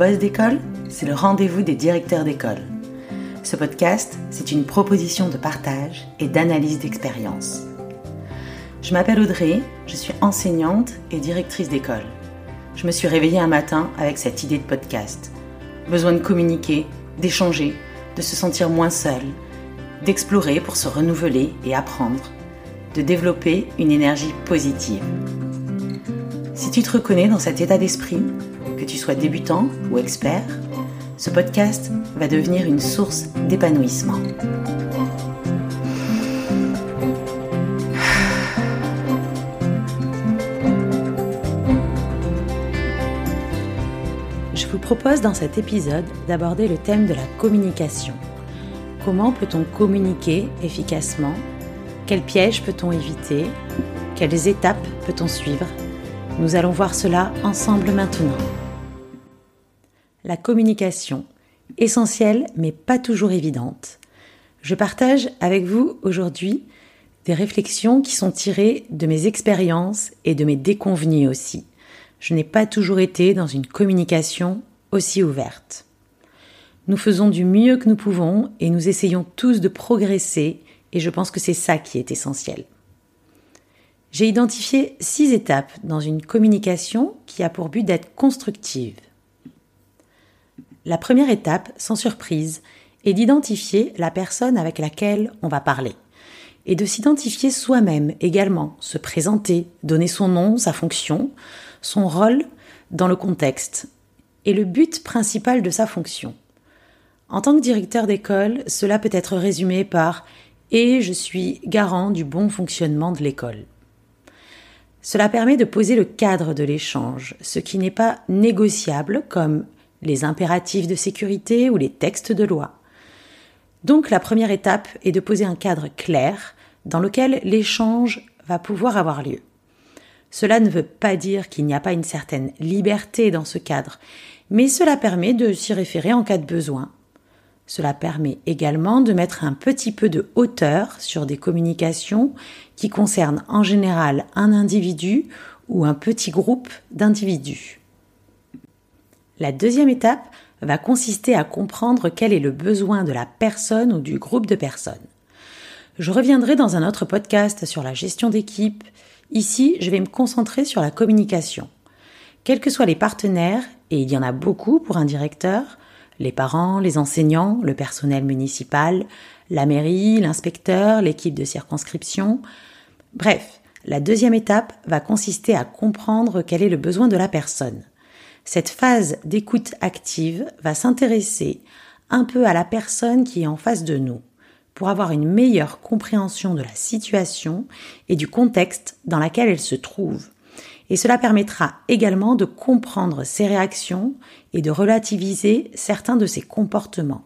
D'école, c'est le rendez-vous des directeurs d'école. Ce podcast, c'est une proposition de partage et d'analyse d'expérience. Je m'appelle Audrey, je suis enseignante et directrice d'école. Je me suis réveillée un matin avec cette idée de podcast. Besoin de communiquer, d'échanger, de se sentir moins seul, d'explorer pour se renouveler et apprendre, de développer une énergie positive. Si tu te reconnais dans cet état d'esprit, que tu sois débutant ou expert, ce podcast va devenir une source d'épanouissement. Je vous propose dans cet épisode d'aborder le thème de la communication. Comment peut-on communiquer efficacement? Quels pièges peut-on éviter? Quelles étapes peut-on suivre? Nous allons voir cela ensemble maintenant. La communication, essentielle mais pas toujours évidente. Je partage avec vous aujourd'hui des réflexions qui sont tirées de mes expériences et de mes déconvenus aussi. Je n'ai pas toujours été dans une communication aussi ouverte. Nous faisons du mieux que nous pouvons et nous essayons tous de progresser et je pense que c'est ça qui est essentiel. J'ai identifié six étapes dans une communication qui a pour but d'être constructive. La première étape, sans surprise, est d'identifier la personne avec laquelle on va parler et de s'identifier soi-même également, se présenter, donner son nom, sa fonction, son rôle dans le contexte et le but principal de sa fonction. En tant que directeur d'école, cela peut être résumé par et je suis garant du bon fonctionnement de l'école. Cela permet de poser le cadre de l'échange, ce qui n'est pas négociable comme les impératifs de sécurité ou les textes de loi. Donc la première étape est de poser un cadre clair dans lequel l'échange va pouvoir avoir lieu. Cela ne veut pas dire qu'il n'y a pas une certaine liberté dans ce cadre, mais cela permet de s'y référer en cas de besoin cela permet également de mettre un petit peu de hauteur sur des communications qui concernent en général un individu ou un petit groupe d'individus. La deuxième étape va consister à comprendre quel est le besoin de la personne ou du groupe de personnes. Je reviendrai dans un autre podcast sur la gestion d'équipe. Ici, je vais me concentrer sur la communication. Quels que soient les partenaires, et il y en a beaucoup pour un directeur, les parents, les enseignants, le personnel municipal, la mairie, l'inspecteur, l'équipe de circonscription. Bref, la deuxième étape va consister à comprendre quel est le besoin de la personne. Cette phase d'écoute active va s'intéresser un peu à la personne qui est en face de nous pour avoir une meilleure compréhension de la situation et du contexte dans lequel elle se trouve et cela permettra également de comprendre ses réactions et de relativiser certains de ses comportements.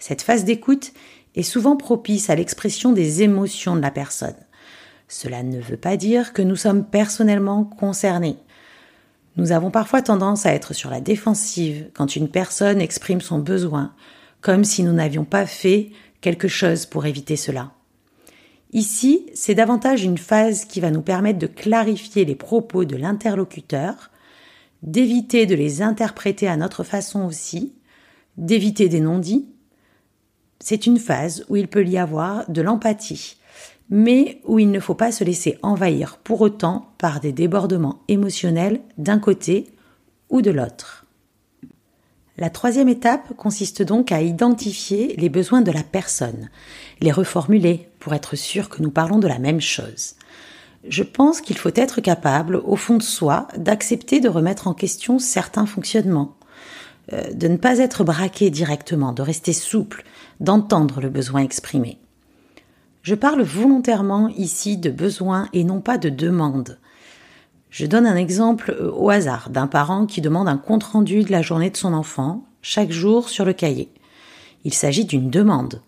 Cette phase d'écoute est souvent propice à l'expression des émotions de la personne. Cela ne veut pas dire que nous sommes personnellement concernés. Nous avons parfois tendance à être sur la défensive quand une personne exprime son besoin, comme si nous n'avions pas fait quelque chose pour éviter cela. Ici, c'est davantage une phase qui va nous permettre de clarifier les propos de l'interlocuteur, d'éviter de les interpréter à notre façon aussi, d'éviter des non-dits. C'est une phase où il peut y avoir de l'empathie, mais où il ne faut pas se laisser envahir pour autant par des débordements émotionnels d'un côté ou de l'autre. La troisième étape consiste donc à identifier les besoins de la personne, les reformuler pour être sûr que nous parlons de la même chose. Je pense qu'il faut être capable, au fond de soi, d'accepter de remettre en question certains fonctionnements, euh, de ne pas être braqué directement, de rester souple, d'entendre le besoin exprimé. Je parle volontairement ici de besoin et non pas de demande. Je donne un exemple euh, au hasard d'un parent qui demande un compte-rendu de la journée de son enfant, chaque jour sur le cahier. Il s'agit d'une demande.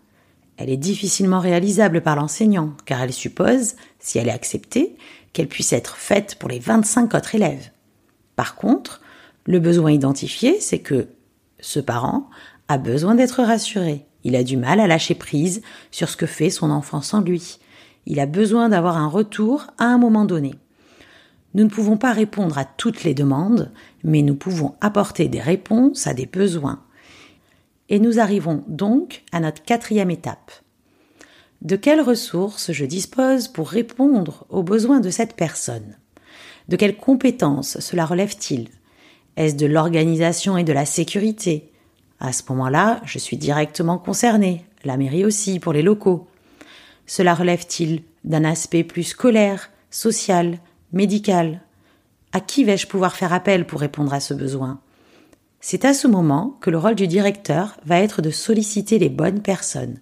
Elle est difficilement réalisable par l'enseignant, car elle suppose, si elle est acceptée, qu'elle puisse être faite pour les 25 autres élèves. Par contre, le besoin identifié, c'est que ce parent a besoin d'être rassuré. Il a du mal à lâcher prise sur ce que fait son enfant sans lui. Il a besoin d'avoir un retour à un moment donné. Nous ne pouvons pas répondre à toutes les demandes, mais nous pouvons apporter des réponses à des besoins. Et nous arrivons donc à notre quatrième étape. De quelles ressources je dispose pour répondre aux besoins de cette personne? De quelles compétences cela relève-t-il? Est-ce de l'organisation et de la sécurité? À ce moment-là, je suis directement concerné, la mairie aussi pour les locaux. Cela relève-t-il d'un aspect plus scolaire, social, médical? À qui vais-je pouvoir faire appel pour répondre à ce besoin? C'est à ce moment que le rôle du directeur va être de solliciter les bonnes personnes,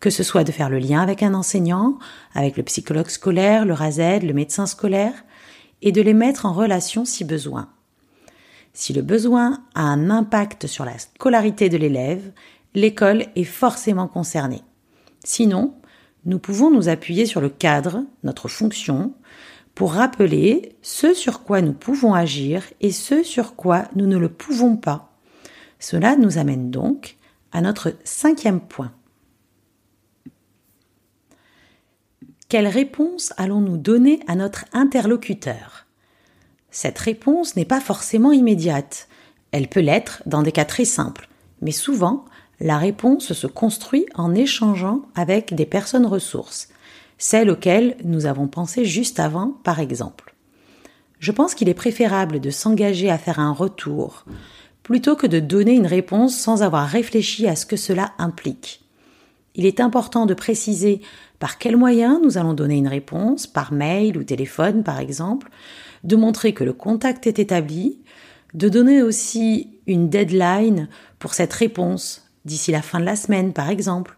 que ce soit de faire le lien avec un enseignant, avec le psychologue scolaire, le RASED, le médecin scolaire, et de les mettre en relation si besoin. Si le besoin a un impact sur la scolarité de l'élève, l'école est forcément concernée. Sinon, nous pouvons nous appuyer sur le cadre, notre fonction, pour rappeler ce sur quoi nous pouvons agir et ce sur quoi nous ne le pouvons pas. Cela nous amène donc à notre cinquième point. Quelle réponse allons-nous donner à notre interlocuteur? Cette réponse n'est pas forcément immédiate. Elle peut l'être dans des cas très simples, mais souvent, la réponse se construit en échangeant avec des personnes ressources, celles auxquelles nous avons pensé juste avant, par exemple. Je pense qu'il est préférable de s'engager à faire un retour, plutôt que de donner une réponse sans avoir réfléchi à ce que cela implique. Il est important de préciser par quels moyens nous allons donner une réponse, par mail ou téléphone par exemple, de montrer que le contact est établi, de donner aussi une deadline pour cette réponse, d'ici la fin de la semaine par exemple.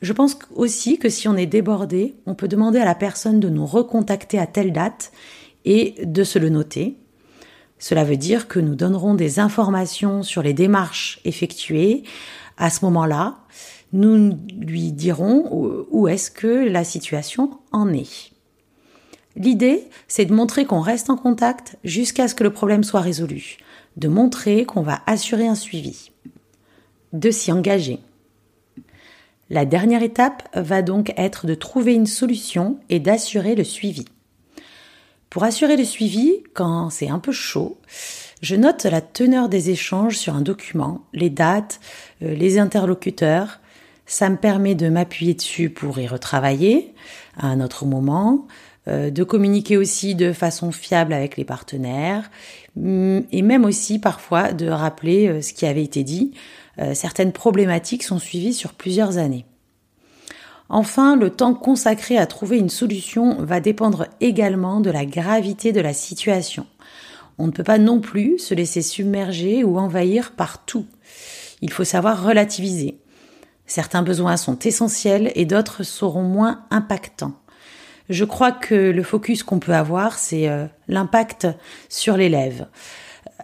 Je pense aussi que si on est débordé, on peut demander à la personne de nous recontacter à telle date et de se le noter. Cela veut dire que nous donnerons des informations sur les démarches effectuées à ce moment-là. Nous lui dirons où est-ce que la situation en est. L'idée, c'est de montrer qu'on reste en contact jusqu'à ce que le problème soit résolu, de montrer qu'on va assurer un suivi de s'y engager. La dernière étape va donc être de trouver une solution et d'assurer le suivi. Pour assurer le suivi, quand c'est un peu chaud, je note la teneur des échanges sur un document, les dates, euh, les interlocuteurs. Ça me permet de m'appuyer dessus pour y retravailler à un autre moment, euh, de communiquer aussi de façon fiable avec les partenaires mm, et même aussi parfois de rappeler euh, ce qui avait été dit euh, certaines problématiques sont suivies sur plusieurs années. Enfin, le temps consacré à trouver une solution va dépendre également de la gravité de la situation. On ne peut pas non plus se laisser submerger ou envahir par tout. Il faut savoir relativiser. Certains besoins sont essentiels et d'autres seront moins impactants. Je crois que le focus qu'on peut avoir, c'est euh, l'impact sur l'élève.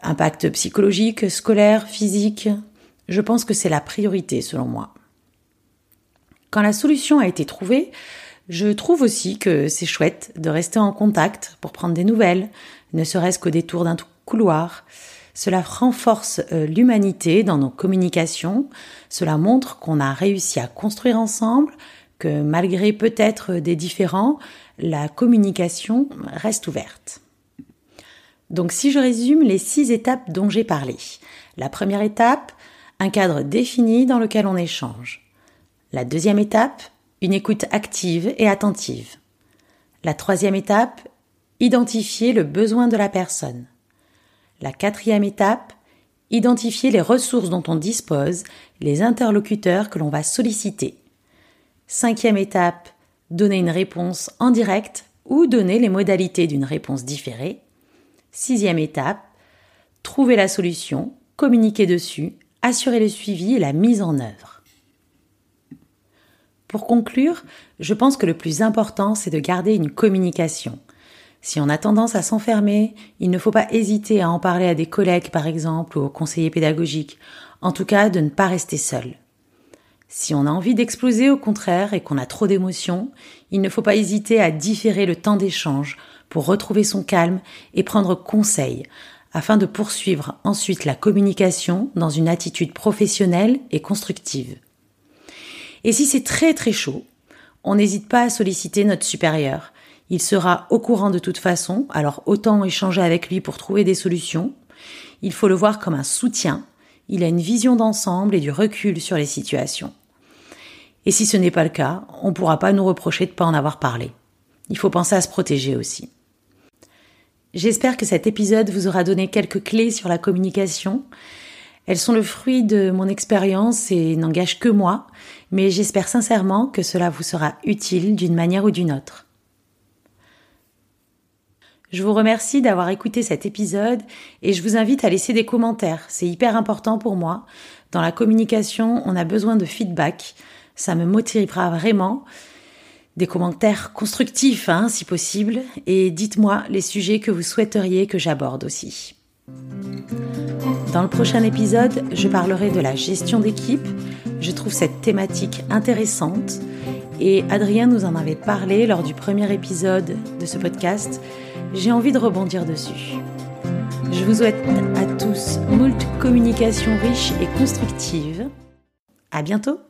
Impact psychologique, scolaire, physique, je pense que c'est la priorité selon moi. Quand la solution a été trouvée, je trouve aussi que c'est chouette de rester en contact pour prendre des nouvelles, ne serait-ce qu'au détour d'un couloir. Cela renforce euh, l'humanité dans nos communications, cela montre qu'on a réussi à construire ensemble, que malgré peut-être des différends, la communication reste ouverte. Donc si je résume les six étapes dont j'ai parlé. La première étape, un cadre défini dans lequel on échange. La deuxième étape, une écoute active et attentive. La troisième étape, identifier le besoin de la personne. La quatrième étape, identifier les ressources dont on dispose, les interlocuteurs que l'on va solliciter. Cinquième étape, donner une réponse en direct ou donner les modalités d'une réponse différée. Sixième étape, trouver la solution, communiquer dessus assurer le suivi et la mise en œuvre. Pour conclure, je pense que le plus important, c'est de garder une communication. Si on a tendance à s'enfermer, il ne faut pas hésiter à en parler à des collègues, par exemple, ou aux conseillers pédagogiques. En tout cas, de ne pas rester seul. Si on a envie d'exploser au contraire et qu'on a trop d'émotions, il ne faut pas hésiter à différer le temps d'échange pour retrouver son calme et prendre conseil afin de poursuivre ensuite la communication dans une attitude professionnelle et constructive. Et si c'est très très chaud, on n'hésite pas à solliciter notre supérieur. Il sera au courant de toute façon, alors autant échanger avec lui pour trouver des solutions. Il faut le voir comme un soutien. Il a une vision d'ensemble et du recul sur les situations. Et si ce n'est pas le cas, on ne pourra pas nous reprocher de ne pas en avoir parlé. Il faut penser à se protéger aussi. J'espère que cet épisode vous aura donné quelques clés sur la communication. Elles sont le fruit de mon expérience et n'engagent que moi, mais j'espère sincèrement que cela vous sera utile d'une manière ou d'une autre. Je vous remercie d'avoir écouté cet épisode et je vous invite à laisser des commentaires. C'est hyper important pour moi. Dans la communication, on a besoin de feedback. Ça me motivera vraiment. Des commentaires constructifs, hein, si possible. Et dites-moi les sujets que vous souhaiteriez que j'aborde aussi. Dans le prochain épisode, je parlerai de la gestion d'équipe. Je trouve cette thématique intéressante et Adrien nous en avait parlé lors du premier épisode de ce podcast. J'ai envie de rebondir dessus. Je vous souhaite à tous moult communication riche et constructive. À bientôt!